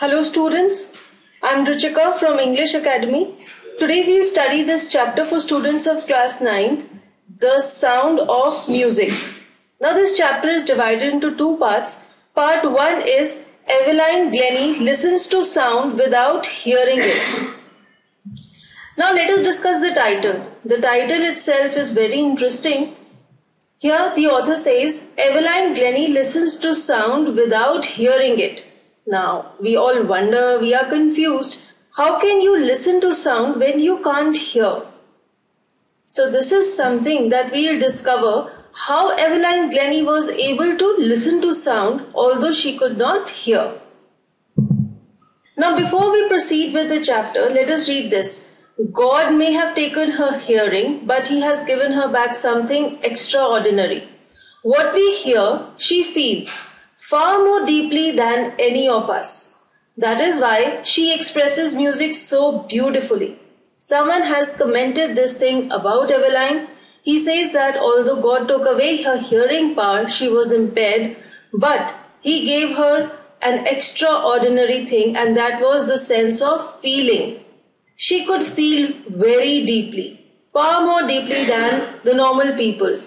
Hello students, I'm Ruchika from English Academy. Today we'll study this chapter for students of class 9, The Sound of Music. Now this chapter is divided into two parts. Part 1 is Eveline Glennie listens to sound without hearing it. Now let us discuss the title. The title itself is very interesting. Here the author says Eveline Glennie listens to sound without hearing it. Now we all wonder, we are confused. How can you listen to sound when you can't hear? So this is something that we'll discover how Eveline Glennie was able to listen to sound although she could not hear. Now before we proceed with the chapter, let us read this. God may have taken her hearing, but he has given her back something extraordinary. What we hear, she feels far more deeply than any of us. That is why she expresses music so beautifully. Someone has commented this thing about Eveline. He says that although God took away her hearing power, she was impaired, but he gave her an extraordinary thing, and that was the sense of feeling. She could feel very deeply, far more deeply than the normal people.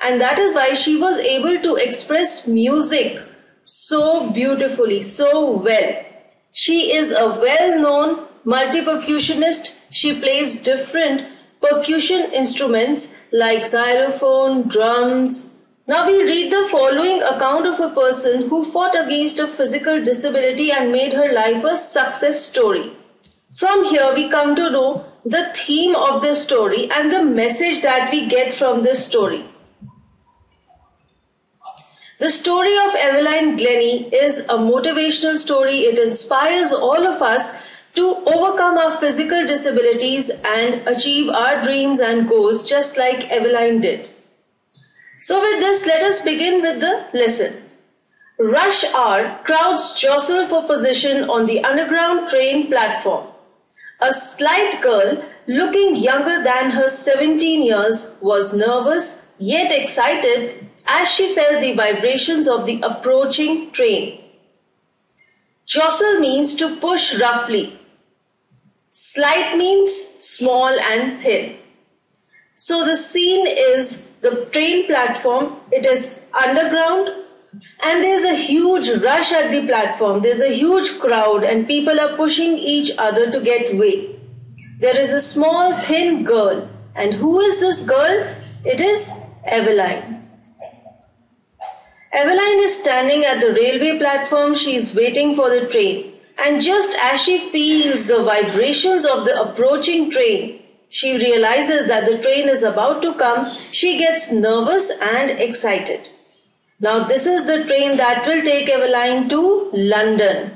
And that is why she was able to express music so beautifully, so well. She is a well known multi percussionist. She plays different percussion instruments like xylophone, drums. Now we read the following account of a person who fought against a physical disability and made her life a success story. From here, we come to know the theme of this story and the message that we get from this story. The story of Eveline Glennie is a motivational story. It inspires all of us to overcome our physical disabilities and achieve our dreams and goals just like Eveline did. So, with this, let us begin with the lesson. Rush hour crowds jostle for position on the underground train platform. A slight girl, looking younger than her 17 years, was nervous yet excited as she felt the vibrations of the approaching train. Jostle means to push roughly. Slight means small and thin. So the scene is the train platform. It is underground and there's a huge rush at the platform. There's a huge crowd, and people are pushing each other to get way. There is a small, thin girl. And who is this girl? It is Eveline. Eveline is standing at the railway platform. She is waiting for the train. And just as she feels the vibrations of the approaching train, she realizes that the train is about to come. She gets nervous and excited. Now, this is the train that will take Eveline to London.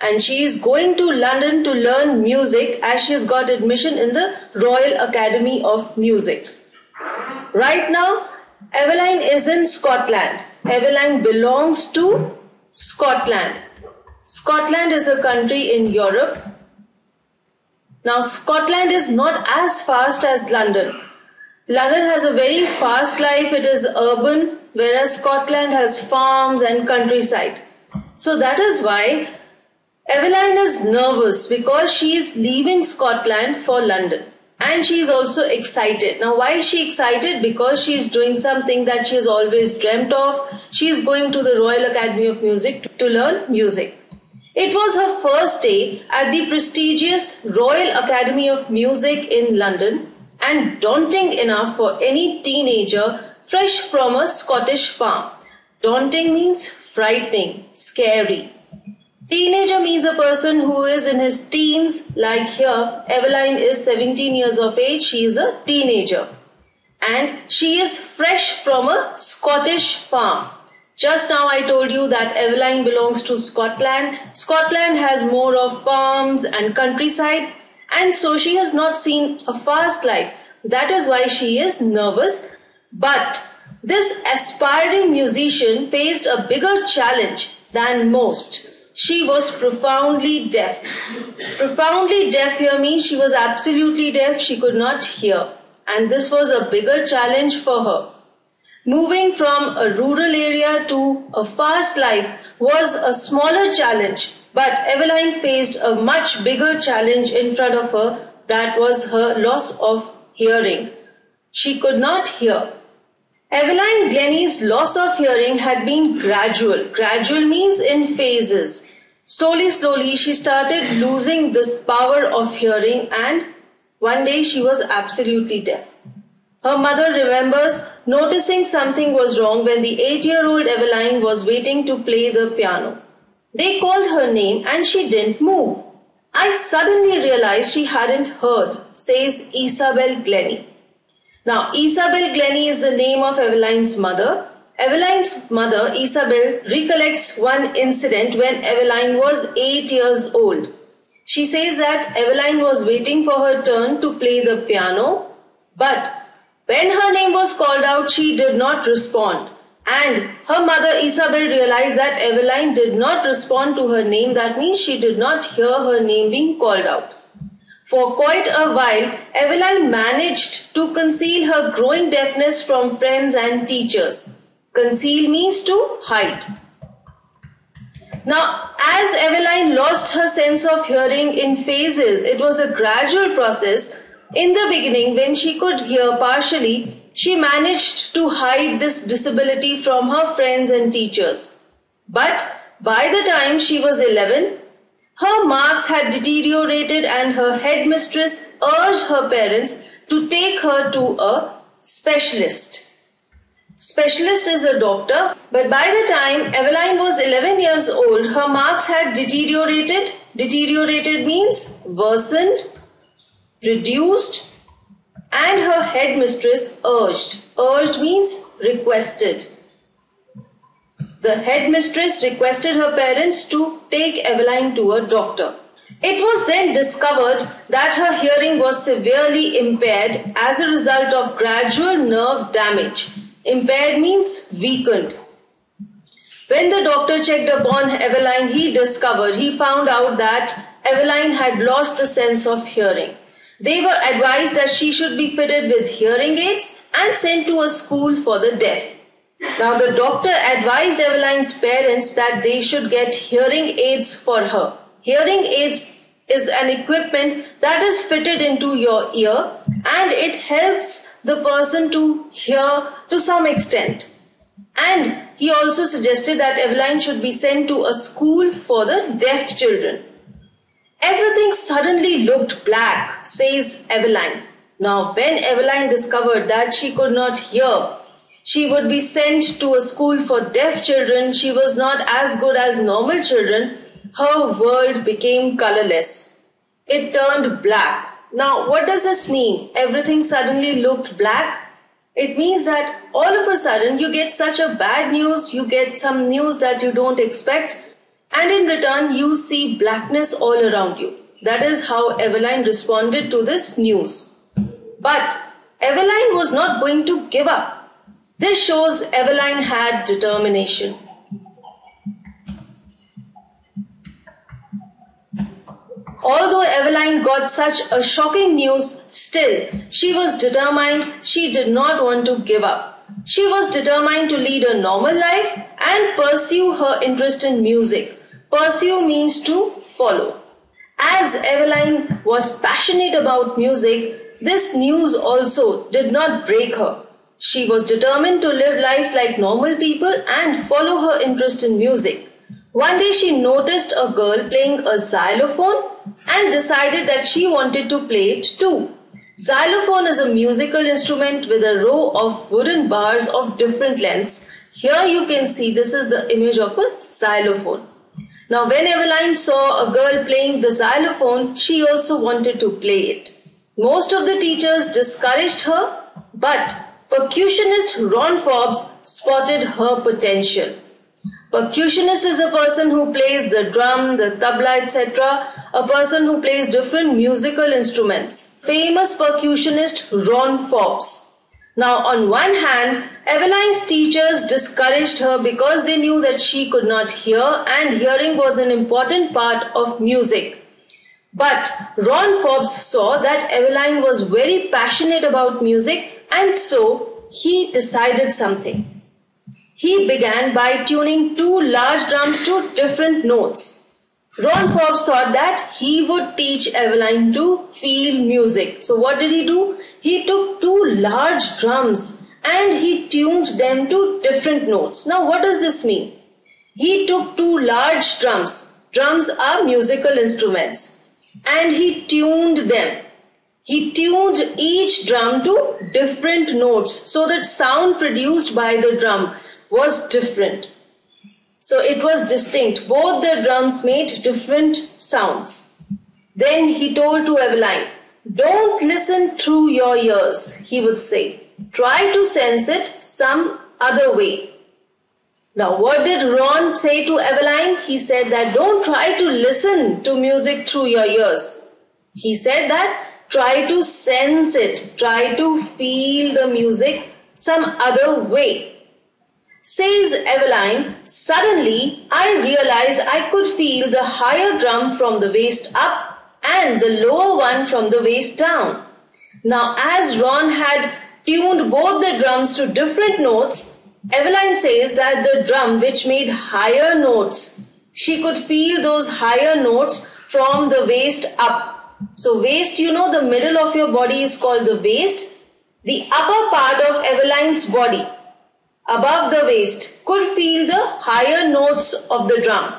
And she is going to London to learn music as she's got admission in the Royal Academy of Music. Right now, Eveline is in Scotland. Eveline belongs to Scotland. Scotland is a country in Europe. Now, Scotland is not as fast as London. London has a very fast life, it is urban, whereas Scotland has farms and countryside. So that is why Eveline is nervous because she is leaving Scotland for London. And she is also excited. Now, why is she excited? Because she is doing something that she has always dreamt of. She is going to the Royal Academy of Music to, learn music. It was her first day at the prestigious Royal Academy of Music in London and daunting enough for any teenager fresh from a Scottish farm. Daunting means frightening, scary. Teenager means a person who is in his teens, like here, Eveline is 17 years of age, she is a teenager. And she is fresh from a Scottish farm. Just now I told you that Eveline belongs to Scotland. Scotland has more of farms and countryside and so she has not seen a fast life. That is why she is nervous. But this aspiring musician faced a bigger challenge than most. She was profoundly deaf. profoundly deaf hear me? she was absolutely deaf. She could not hear. And this was a bigger challenge for her. Moving from a rural area to a fast life was a smaller challenge But Eveline faced a much bigger challenge in front of her that was her loss of hearing. She could not hear. Eveline Glennie's loss of hearing had been gradual. Gradual means in phases. Slowly, slowly, she started losing this power of hearing, and one day she was absolutely deaf. Her mother remembers noticing something was wrong when the eight year old Eveline was waiting to play the piano. They called her name and she didn't move. I suddenly realized she hadn't heard, says Isabel Glennie. Now, Isabel Glennie is the name of Eveline's mother. Eveline's mother, Isabel, recollects one incident when Eveline was 8 years old. She says that Eveline was waiting for her turn to play the piano, but when her name was called out, she did not respond. And her mother Isabel realized that Eveline did not respond to her name. That means she did not hear her name being called out. For quite a while, Eveline managed to conceal her growing deafness from friends and teachers. Conceal means to hide. Now, as Eveline lost her sense of hearing in phases, it was a gradual process. In the beginning, when she could hear partially, she managed to hide this disability from her friends and teachers. But by the time she was 11, her marks had deteriorated and her headmistress urged her parents to take her to a specialist. Specialist is a doctor, but by the time Eveline was 11 years old, her marks had deteriorated. Deteriorated means worsened, reduced, and her headmistress urged. Urged means requested. The headmistress requested her parents to take Eveline to a doctor. It was then discovered that her hearing was severely impaired as a result of gradual nerve damage. Impaired means weakened. When the doctor checked upon Eveline, he discovered, he found out that Eveline had lost the sense of hearing. They were advised that she should be fitted with hearing aids and sent to a school for the deaf. Now, the doctor advised Eveline's parents that they should get hearing aids for her. Hearing aids is an equipment that is fitted into your ear and it helps the person to hear to some extent. And he also suggested that Eveline should be sent to a school for the deaf children. Everything suddenly looked black, says Eveline. Now, when Eveline discovered that she could not hear, she would be sent to a school for deaf children. She was not as good as normal children. Her world became colorless. It turned black. Now, what does this mean? Everything suddenly looked black? It means that all of a sudden you get such a bad news, you get some news that you don't expect, and in return you see blackness all around you. That is how Eveline responded to this news. But Eveline was not going to give up. This shows Eveline had determination. Although Eveline got such a shocking news, still, she was determined she did not want to give up. She was determined to lead a normal life and pursue her interest in music. Pursue means to follow. As Eveline was passionate about music, this news also did not break her. She was determined to live life like normal people and follow her interest in music. One day she noticed a girl playing a xylophone and decided that she wanted to play it too. Xylophone is a musical instrument with a row of wooden bars of different lengths. Here you can see this is the image of a xylophone. Now when Eveline saw a girl playing the xylophone, she also wanted to play it. Most of the teachers discouraged her, but Percussionist Ron Forbes spotted her potential. Percussionist is a person who plays the drum, the tabla, etc. A person who plays different musical instruments. Famous percussionist Ron Forbes. Now, on one hand, Eveline's teachers discouraged her because they knew that she could not hear and hearing was an important part of music. But Ron Forbes saw that Eveline was very passionate about music and so he decided something. He began by tuning two large drums to different notes. Ron Forbes thought that he would teach Eveline to feel music. So what did he do? He took two large drums and he tuned them to different notes. Now what does this mean? He took two large drums. Drums are musical instruments and he tuned them. He tuned each drum to different notes so that sound produced by the drum was different. So it was distinct. Both the drums made different sounds. Then he told to Eveline, Don't listen through your ears, he would say. Try to sense it some other way. Now, what did Ron say to Eveline? He said that don't try to listen to music through your ears. He said that try to sense it, try to feel the music some other way. Says Eveline, suddenly I realized I could feel the higher drum from the waist up and the lower one from the waist down. Now, as Ron had tuned both the drums to different notes, Eveline says that the drum which made higher notes, she could feel those higher notes from the waist up. So, waist, you know, the middle of your body is called the waist. The upper part of Eveline's body above the waist could feel the higher notes of the drum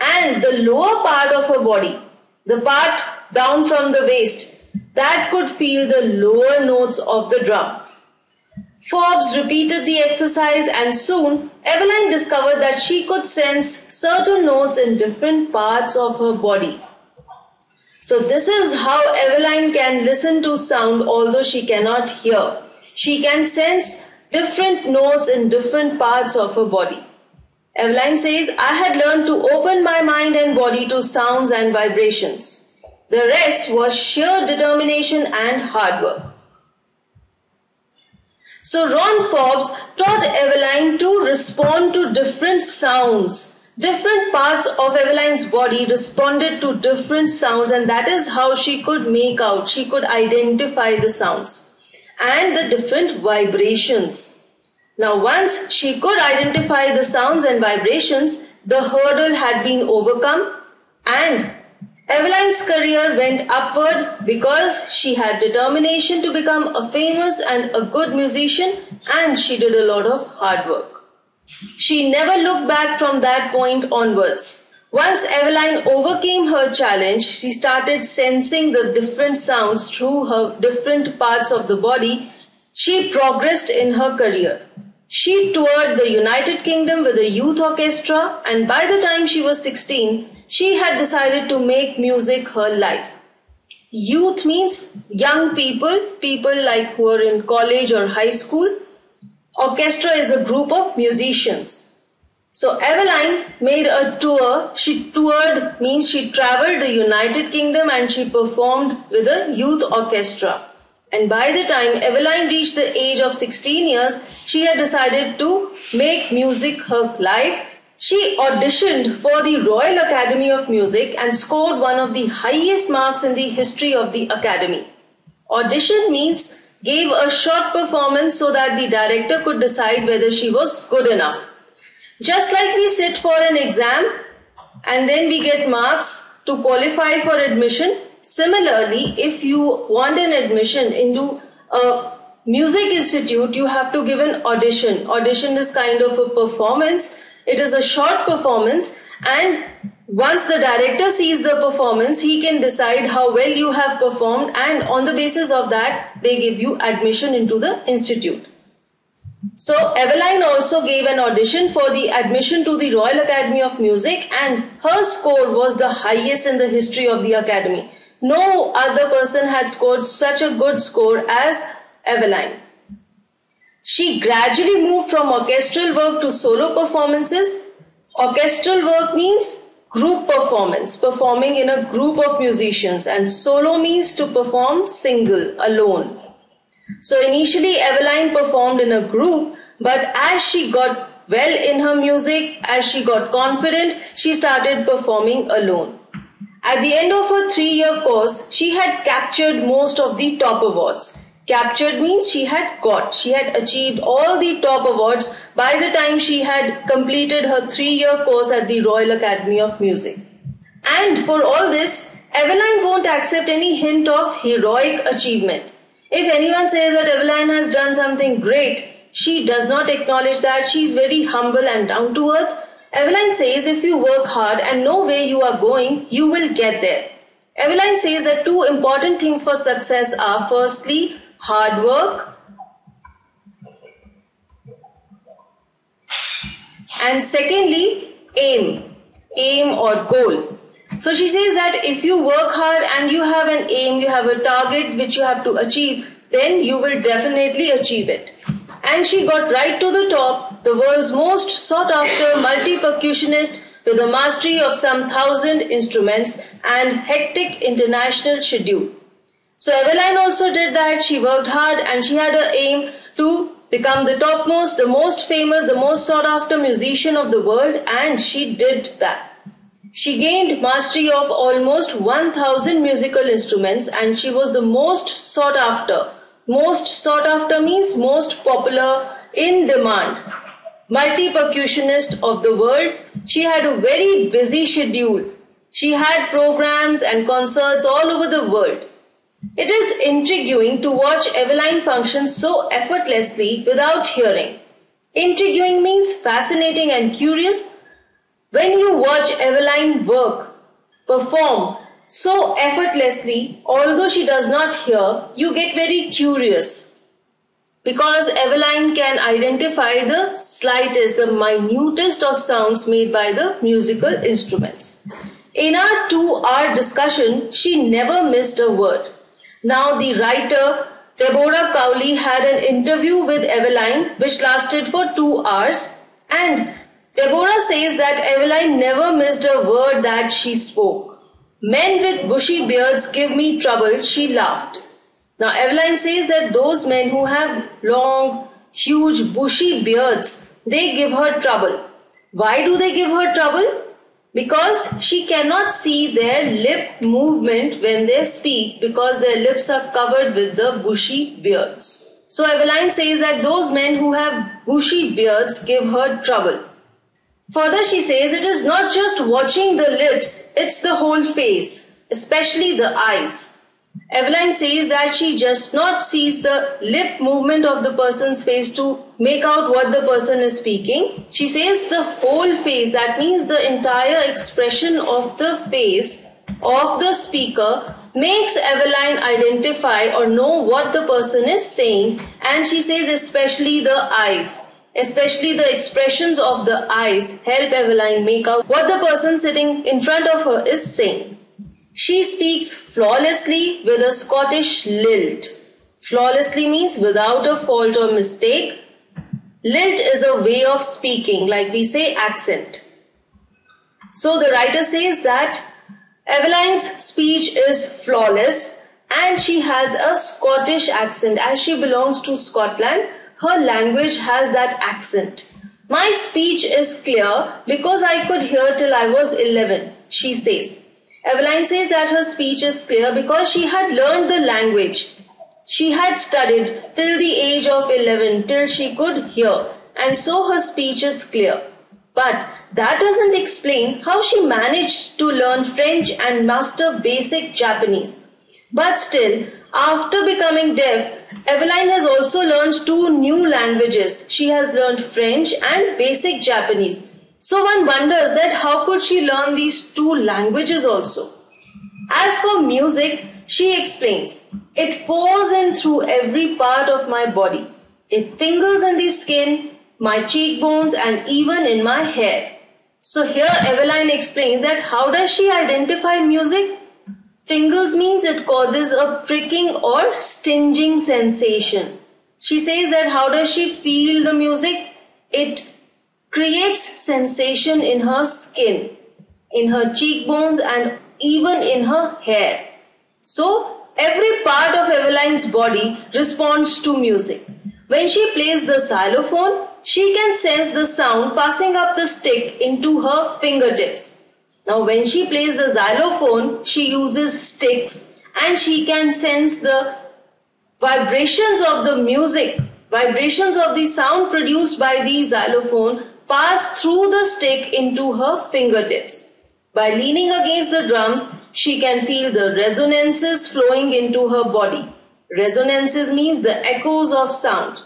and the lower part of her body, the part down from the waist, that could feel the lower notes of the drum. Forbes repeated the exercise and soon Evelyn discovered that she could sense certain notes in different parts of her body. So this is how Eveline can listen to sound although she cannot hear. She can sense different notes in different parts of her body. Eveline says, I had learned to open my mind and body to sounds and vibrations. The rest was sheer determination and hard work. So Ron Forbes taught Eveline to respond to different sounds. Different parts of Eveline's body responded to different sounds and that is how she could make out, she could identify the sounds and the different vibrations. Now, once she could identify the sounds and vibrations, the hurdle had been overcome and Eveline's career went upward because she had determination to become a famous and a good musician and she did a lot of hard work. She never looked back from that point onwards. Once Eveline overcame her challenge, she started sensing the different sounds through her different parts of the body. She progressed in her career. She toured the United Kingdom with a youth orchestra, and by the time she was 16, she had decided to make music her life. Youth means young people, people like who are in college or high school. Orchestra is a group of musicians. So Eveline made a tour. She toured means she traveled the United Kingdom and she performed with a youth orchestra. And by the time Eveline reached the age of 16 years, she had decided to make music her life. She auditioned for the Royal Academy of Music and scored one of the highest marks in the history of the Academy. Audition means gave a short performance so that the director could decide whether she was good enough. Just like we sit for an exam and then we get marks to qualify for admission, similarly, if you want an admission into a music institute, you have to give an audition. Audition is kind of a performance. It is a short performance and once the director sees the performance, he can decide how well you have performed and on the basis of that, they give you admission into the institute. So Eveline also gave an audition for the admission to the Royal Academy of Music and her score was the highest in the history of the Academy. No other person had scored such a good score as Eveline. She gradually moved from orchestral work to solo performances. Orchestral work means group performance, performing in a group of musicians, and solo means to perform single, alone. So initially Eveline performed in a group, but as she got well in her music, as she got confident, she started performing alone. At the end of her three year course, she had captured most of the top awards. Captured means she had got, she had achieved all the top awards by the time she had completed her three year course at the Royal Academy of Music. And for all this, Eveline won't accept any hint of heroic achievement. If anyone says that Eveline has done something great, she does not acknowledge that she is very humble and down to earth. Eveline says if you work hard and know where you are going, you will get there. Eveline says that two important things for success are firstly, hard work and secondly, aim, aim or goal. So she says that if you work hard and you have an aim, you have a target which you have to achieve, then you will definitely achieve it. And she got right to the top, the world's most sought after multi percussionist with a mastery of some thousand instruments and hectic international schedule. So Eveline also did that. She worked hard and she had her aim to become the topmost, the most famous, the most sought after musician of the world and she did that. She gained mastery of almost 1000 musical instruments and she was the most sought after. Most sought after means most popular, in demand. Multi percussionist of the world. She had a very busy schedule. She had programs and concerts all over the world. It is intriguing to watch Eveline function so effortlessly without hearing. Intriguing means fascinating and curious when you watch Eveline work, perform so effortlessly, although she does not hear, you get very curious. Because Eveline can identify the slightest, the minutest of sounds made by the musical instruments. In our two hour discussion, she never missed a word. Now, the writer Deborah Cowley had an interview with Eveline which lasted for two hours and Deborah says that Eveline never missed a word that she spoke. Men with bushy beards give me trouble, she laughed. Now, Eveline says that those men who have long, huge, bushy beards, they give her trouble. Why do they give her trouble? Because she cannot see their lip movement when they speak because their lips are covered with the bushy beards. So Eveline says that those men who have bushy beards give her trouble. Further, she says it is not just watching the lips, it's the whole face, especially the eyes. Eveline says that she just not sees the lip movement of the person's face to make out what the person is speaking. She says the whole face, that means the entire expression of the face of the speaker makes Eveline identify or know what the person is saying and she says especially the eyes especially the expressions of the eyes, help Eveline make out what the person sitting in front of her is saying. She speaks flawlessly with a Scottish lilt. Flawlessly means without a fault or mistake. Lilt is a way of speaking, like we say accent. So the writer says that Eveline's speech is flawless and she has a Scottish accent as she belongs to Scotland her language has that accent. My speech is clear because I could hear till I was 11, she says. Eveline says that her speech is clear because she had learned the language. She had studied till the age of 11 till she could hear and so her speech is clear. But that doesn't explain how she managed to learn French and master basic Japanese. But still, after becoming deaf, Eveline has also learned two new languages. She has learned French and basic Japanese. So one wonders that how could she learn these two languages also? As for music, she explains, it pours in through every part of my body. It tingles in the skin, my cheekbones and even in my hair. So here Eveline explains that how does she identify music? Tingles means it causes a pricking or stinging sensation. She says that how does she feel the music? It creates sensation in her skin, in her cheekbones and even in her hair. So every part of Eveline's body responds to music. When she plays the xylophone, she can sense the sound passing up the stick into her fingertips. Now when she plays the xylophone, she uses sticks and she can sense the vibrations of the music, vibrations of the sound produced by the xylophone pass through the stick into her fingertips. By leaning against the drums, she can feel the resonances flowing into her body. Resonances means the echoes of sound.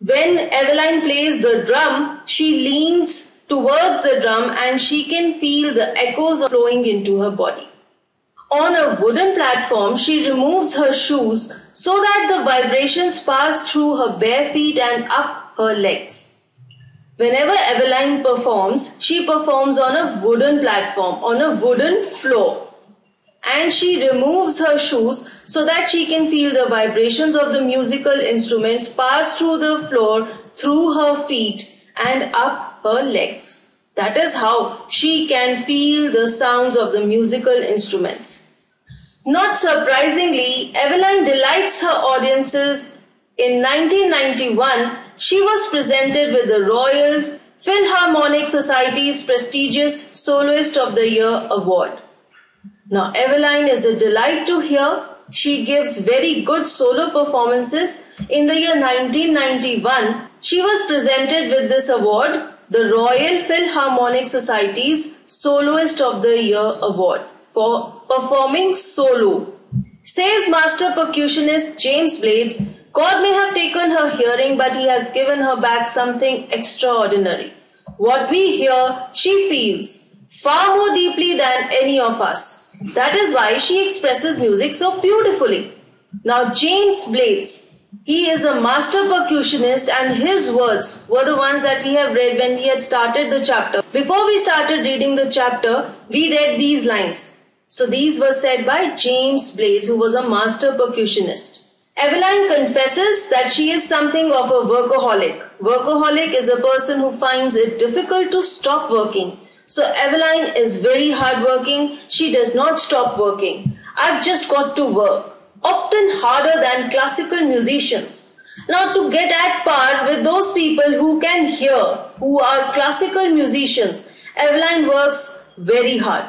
When Eveline plays the drum, she leans towards the drum and she can feel the echoes flowing into her body. On a wooden platform, she removes her shoes so that the vibrations pass through her bare feet and up her legs. Whenever Eveline performs, she performs on a wooden platform, on a wooden floor. And she removes her shoes so that she can feel the vibrations of the musical instruments pass through the floor, through her feet and up her legs. That is how she can feel the sounds of the musical instruments. Not surprisingly, Eveline delights her audiences. In 1991, she was presented with the Royal Philharmonic Society's prestigious Soloist of the Year award. Now, Eveline is a delight to hear. She gives very good solo performances. In the year 1991, she was presented with this award the Royal Philharmonic Society's Soloist of the Year award for performing solo. Says master percussionist James Blades, God may have taken her hearing, but he has given her back something extraordinary. What we hear, she feels far more deeply than any of us. That is why she expresses music so beautifully. Now, James Blades, he is a master percussionist and his words were the ones that we have read when we had started the chapter. Before we started reading the chapter, we read these lines. So these were said by James Blades, who was a master percussionist. Eveline confesses that she is something of a workaholic. Workaholic is a person who finds it difficult to stop working. So Eveline is very hardworking. She does not stop working. I've just got to work often harder than classical musicians. Now, to get at par with those people who can hear, who are classical musicians, Eveline works very hard.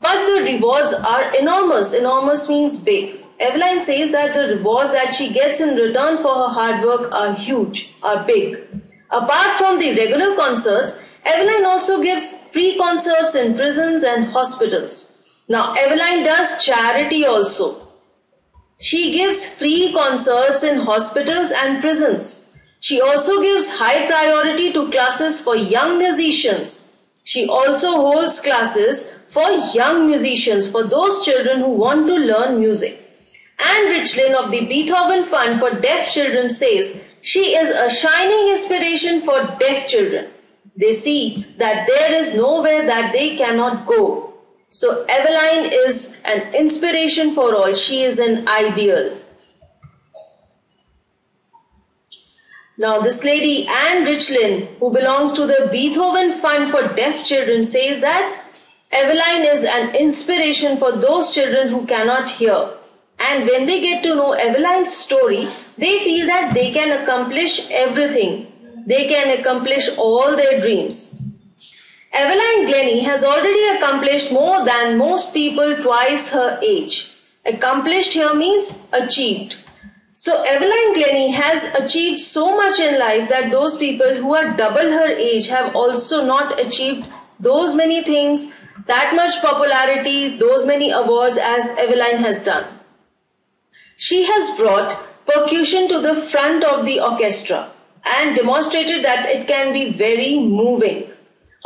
But the rewards are enormous. Enormous means big. Eveline says that the rewards that she gets in return for her hard work are huge, are big. Apart from the regular concerts, Eveline also gives free concerts in prisons and hospitals. Now, Eveline does charity also. She gives free concerts in hospitals and prisons. She also gives high priority to classes for young musicians. She also holds classes for young musicians, for those children who want to learn music. Anne Richlin of the Beethoven Fund for Deaf Children says she is a shining inspiration for deaf children. They see that there is nowhere that they cannot go so Eveline is an inspiration for all. She is an ideal. Now this lady Anne Richlin who belongs to the Beethoven Fund for Deaf Children says that Eveline is an inspiration for those children who cannot hear. And when they get to know Eveline's story, they feel that they can accomplish everything. They can accomplish all their dreams. Eveline Glennie has already accomplished more than most people twice her age. Accomplished here means achieved. So Eveline Glennie has achieved so much in life that those people who are double her age have also not achieved those many things, that much popularity, those many awards as Eveline has done. She has brought percussion to the front of the orchestra and demonstrated that it can be very moving.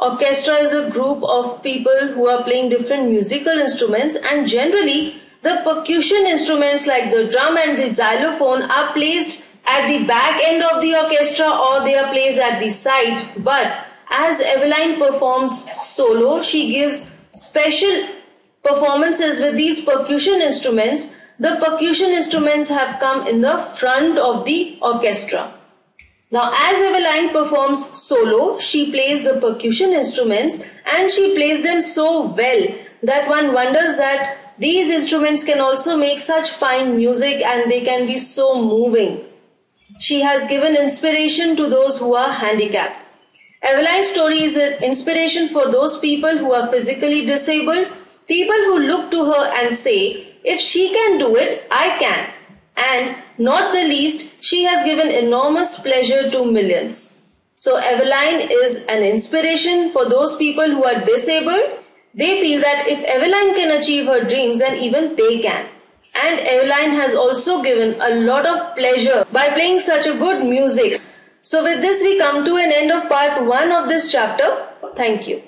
Orchestra is a group of people who are playing different musical instruments and generally the percussion instruments like the drum and the xylophone are placed at the back end of the orchestra or they are placed at the side. But as Eveline performs solo, she gives special performances with these percussion instruments. The percussion instruments have come in the front of the orchestra. Now, as Eveline performs solo, she plays the percussion instruments and she plays them so well that one wonders that these instruments can also make such fine music and they can be so moving. She has given inspiration to those who are handicapped. Eveline's story is an inspiration for those people who are physically disabled, people who look to her and say, if she can do it, I can. And not the least, she has given enormous pleasure to millions. So Eveline is an inspiration for those people who are disabled They feel that if Eveline can achieve her dreams, then even they can. And Eveline has also given a lot of pleasure by playing such a good music. So with this we come to an end of part 1 of this chapter. Thank you.